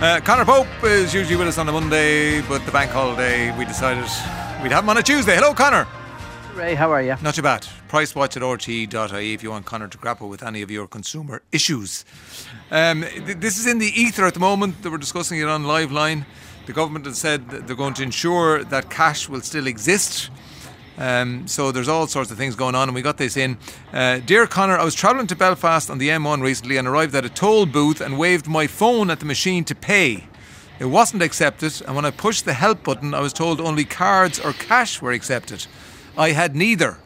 Uh, Conor Pope is usually with us on a Monday, but the bank holiday, we decided we'd have him on a Tuesday. Hello, Conor. Ray, how are you? Not too bad. Pricewatch at rte.ie if you want Conor to grapple with any of your consumer issues. Um, th- this is in the ether at the moment. They were discussing it on Liveline. The government has said that they're going to ensure that cash will still exist. Um, so there's all sorts of things going on, and we got this in. Uh, Dear Conor, I was travelling to Belfast on the M1 recently and arrived at a toll booth and waved my phone at the machine to pay. It wasn't accepted, and when I pushed the help button, I was told only cards or cash were accepted. I had neither.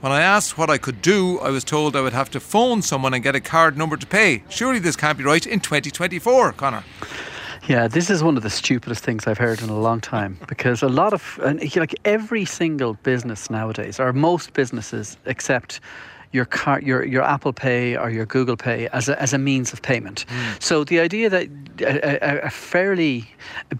When I asked what I could do, I was told I would have to phone someone and get a card number to pay. Surely this can't be right in 2024, Conor. Yeah, this is one of the stupidest things I've heard in a long time because a lot of, like every single business nowadays, or most businesses, accept your car, your your Apple Pay or your Google Pay as a, as a means of payment. Mm. So the idea that a, a, fairly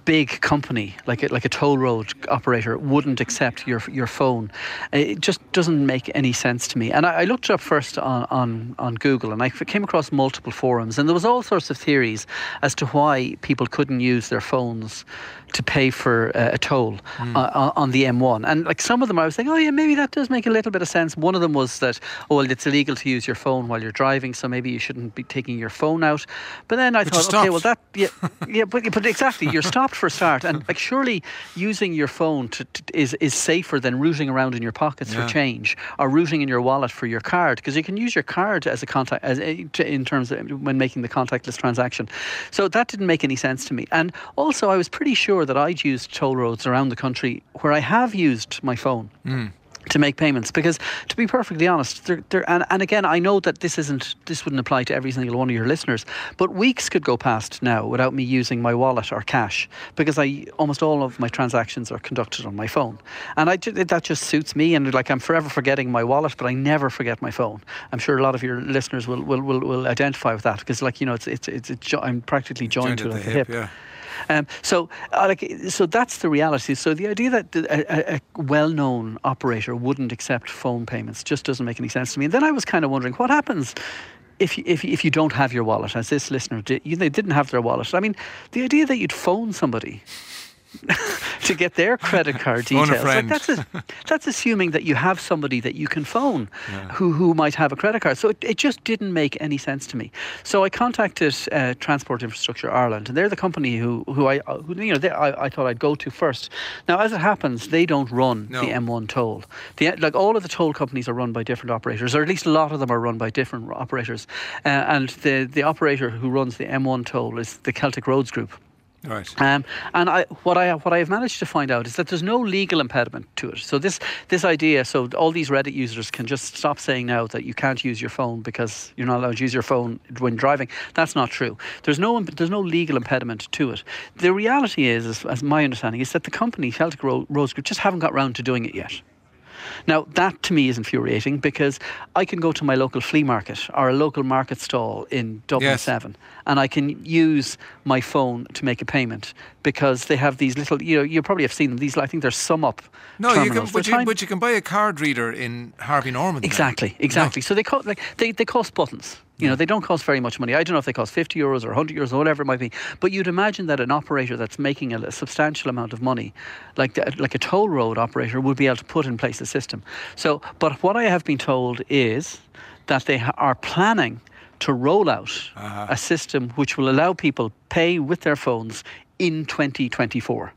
big company like a, like a toll road operator wouldn't accept your your phone, it just doesn't make any sense to me. And I, I looked up first on, on on Google, and I came across multiple forums, and there was all sorts of theories as to why people couldn't use their phones to pay for uh, a toll uh, on, on the M1. And like some of them, I was thinking, oh yeah, maybe that does make a little bit of sense. One of them was that, oh well, it's illegal to use your phone while you're driving, so maybe you shouldn't be taking your phone out. But then I But thought, okay, well that yeah, yeah, but, but exactly, you're stopped for a start, and like surely using your phone to, to, is is safer than rooting around in your pockets Yeah. for change or rooting in your wallet for your card because you can use your card as a contact as a, to, in terms of when making the contactless transaction. So that didn't make any sense to me. And also, I was pretty sure that I'd used toll roads around the country where I have used my phone hmm. to make payments. Because to be perfectly honest and, and again i know that this isn't this wouldn't apply to every single one of your listeners but weeks could go past now without me using my wallet or cash because i almost all of my transactions are conducted on my phone. And i that just suits me and like i'm forever forgetting my wallet but i never forget my phone. I'm sure a lot of your listeners will will, will, will identify with that because like you know it's it's, it's, it's jo- i'm practically joined, Joined to it the the hip, hip, yeah. Um, so, uh, like, so that's the reality. So the idea that a, a, well-known operator wouldn't accept phone payments just doesn't make any sense to me. And then I was kind of wondering what happens. If you, if, if you don't have your wallet, as this listener did, you, they didn't have their wallet. I mean, the idea that you'd phone somebody to get their credit card details. Like that's a, that's assuming that you have somebody that you can phone who, who might have a credit card. So it, it just didn't make any sense to me. So I contacted uh, Transport Infrastructure Ireland, and they're the company who, who I uh, who, you know they, I, I thought I'd go to first. Now, as it happens, they don't run No. the M1 toll. The, like all of the toll companies are run by different operators, or at least a lot of them are run by different operators. Uh, and the the operator who runs the M1 toll is the Celtic Roads Group. Right. Um, and I, what I what I have managed to find out is that there's no legal impediment to it. So this this idea, so all these Reddit users can just stop saying now that you can't use your phone because you're not allowed to use your phone when driving. That's not true. There's no there's no legal impediment to it. The reality is, as, as my understanding, is that the company Celtic Ro- Roads Group just haven't got round to doing it yet. Now, that to me is infuriating because I can go to my local flea market or a local market stall in Dublin Yes. 7 and I can use my phone to make a payment because they have these little, you know, you probably have seen them. These, I think they're SumUp. No, you can, but you, but you can buy a card reader in Harvey Norman. Exactly, exactly. So they cost like they, they cost buttons. You know, they don't cost very much money. I don't know if they cost 50 euros or 100 euros or whatever it might be. But you'd imagine that an operator that's making a, a substantial amount of money, like the, like a toll road operator, would be able to put in place a system. So, but what I have been told is that they ha- are planning to roll out uh-huh. a system which will allow people pay with their phones in 2024.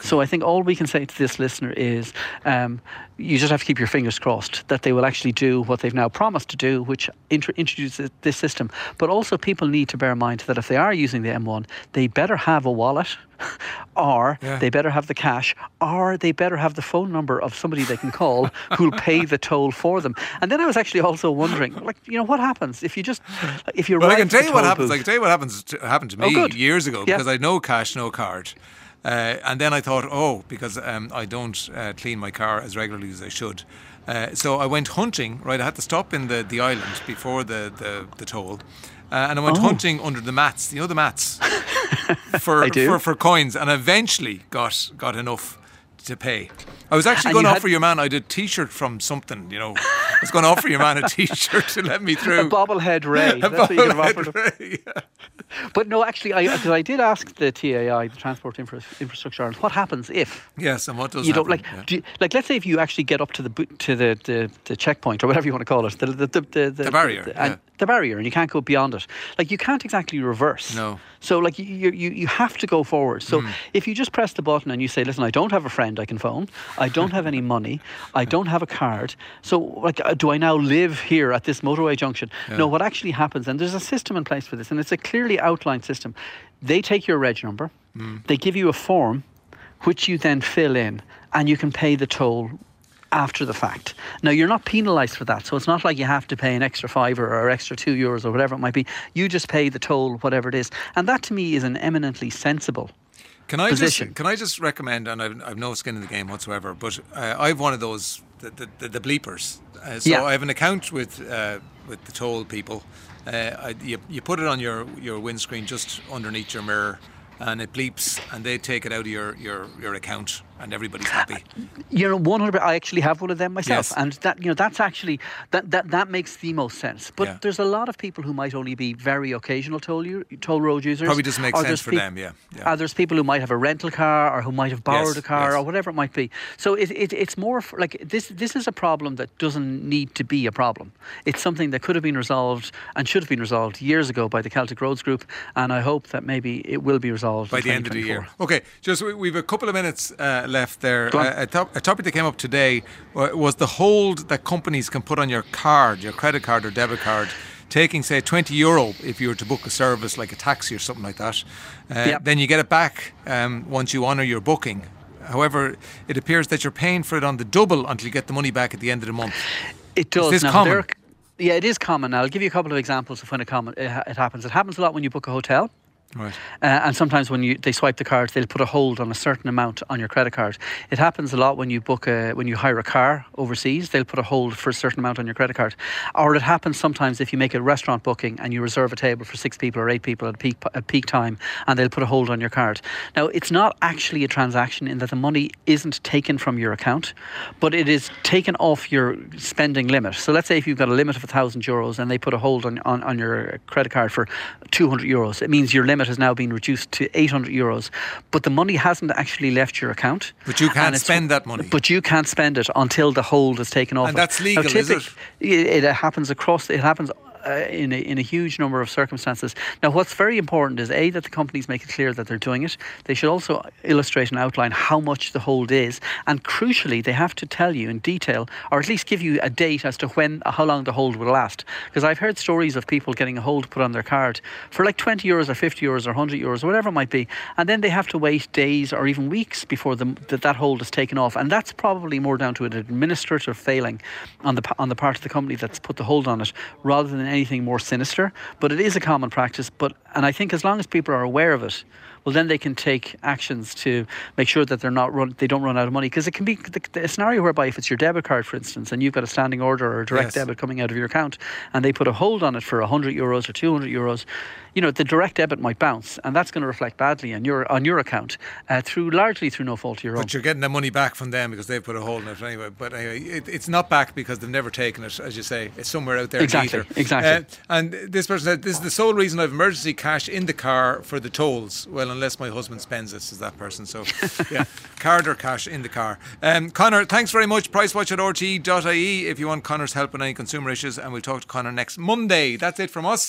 So I think all we can say to this listener is um, you just have to keep your fingers crossed that they will actually do what they've now promised to do, which intro- introduces this system. But also people need to bear in mind that if they are using the M1, they better have a wallet or Yeah. they better have the cash or they better have the phone number of somebody they can call who'll pay the toll for them. And then I was actually also wondering, like, you know, what happens if you just, if you Well, I can tell you what happens. booth- I can tell you what happens. To, happened to Oh, me good. years ago Yeah. because I had no cash, no card, uh, and then I thought, oh, because um, I don't uh, clean my car as regularly as I should. Uh, so I went hunting. Right, I had to stop in the, the island before the the, the toll, uh, and I went Oh. hunting under the mats. You know the mats for for for coins, and eventually got got enough to pay. I was actually And going to had- offer your man. I did a T-shirt from something, you know, was going to offer your man a T-shirt to let me through. A bobblehead Ray. A That's what you could have bobblehead offered. Ray, yeah. But no, actually, I, I did ask the TAI, the Transport Infra- Infrastructure Ireland, what happens if Yes, and what does you don't like Yeah. do you, like let's say if you actually get up to the to the, the, the checkpoint or whatever you want to call it the the the, the, The barrier, and yeah. the barrier and you can't go beyond it like you can't exactly reverse No. So like you you, you have to go forward so hmm. if you just press the button and you say listen I don't have a friend I can phone I don't have any money I don't have a card so like do I now live here at this motorway junction no what actually happens and there's a system in place for this and it's a clearly outlined system they take your reg number Hmm. they give you a form which you then fill in and you can pay the toll after the fact. Now you're not penalised for that, so it's not like you have to pay an extra fiver or extra two euros or whatever it might be. You just pay the toll, whatever it is, and that to me is an eminently sensible. Can I position. just can I just recommend? And I've, I've no skin in the game whatsoever, but uh, I've one of those the the, the, bleepers. Uh, so Yeah. I have an account with uh, with the toll people. Uh, I, you, you put it on your, your windscreen just underneath your mirror, and it bleeps, and they take it out of your, your, your account, and everybody's happy. You know, one hundred. I actually have one of them myself, Yes. and that you know that's actually that that that makes the most sense. But Yeah. there's a lot of people who might only be very occasional toll toll road users. Probably doesn't make sense for peop- them, yeah, yeah. Or there's people who might have a rental car or who might have borrowed Yes, a car yes. or whatever it might be. So it, it it's more like this. This is a problem that doesn't need to be a problem. It's something that could have been resolved and should have been resolved years ago by the Celtic Roads Group, and I hope that maybe it will be resolved by the end of the year. 2024. Okay, just we, we've a couple of minutes uh, left there. Uh, a, top, a topic that came up today was the hold that companies can put on your card, your credit card or debit card. Taking, say, 20 euro if you were to book a service like a taxi or something like that. Uh, Yep. Then you get it back um, once you honour your booking. However, it appears that you're paying for it on the double until you get the money back at the end of the month. It does. this now, common? yeah, it is common. I'll give you a couple of examples of when it, common, it happens. It happens a lot when you book a hotel. Right. Uh, and sometimes when you they swipe the card, they'll put a hold on a certain amount on your credit card. It happens a lot when you book a, when you hire a car overseas. They'll put a hold for a certain amount on your credit card, or it happens sometimes if you make a restaurant booking and you reserve a table for six people or eight people at peak at peak time, and they'll put a hold on your card. Now it's not actually a transaction in that the money isn't taken from your account, but it is taken off your spending limit. So let's say if you've got a limit of thousand euros and they put a hold on, on, on your credit card for 200 euros, it means your limit has now been reduced to 800 euros, but the money hasn't actually left your account. But you can't spend that money. But you can't spend it until the hold is taken off. And it. that's legal, now, it? It happens across. It happens. Uh, in, a, in a huge number of circumstances. Now, what's very important is A, that the companies make it clear that they're doing it. They should also illustrate and outline how much the hold is. And crucially, they have to tell you in detail, or at least give you a date as to when, how long the hold will last. Because I've heard stories of people getting a hold put on their card for like 20 euros or 50 euros or 100 euros, or whatever it might be. And then they have to wait days or even weeks before the, that, that hold is taken off. And that's probably more down to an administrative failing on the, on the part of the company that's put the hold on it rather than anything more sinister. But it is a common practice. But And I think as long as people are aware of it, well, then they can take actions to make sure that they're not run, they don't run out of money. Because it can be the, the scenario whereby if it's your debit card, for instance, and you've got a standing order or a direct Yes. debit coming out of your account, and they put a hold on it for 100 euros or 200 euros, you know the direct debit might bounce, and that's going to reflect badly on your on your account uh, through largely through no fault of your own. But you're getting the money back from them because they've put a hold in it anyway. But anyway, it, it's not back because they've never taken it, as you say. It's somewhere out there. Exactly, exactly. Uh, and this person said, "This is the sole reason I have emergency cash in the car for the tolls." Well, unless my husband spends it, says that person. So, yeah, card or cash in the car. Um, Conor, thanks very much. Pricewatch at rte.ie if you want Conor's help on any consumer issues, and we'll talk to Conor next Monday. That's it from us.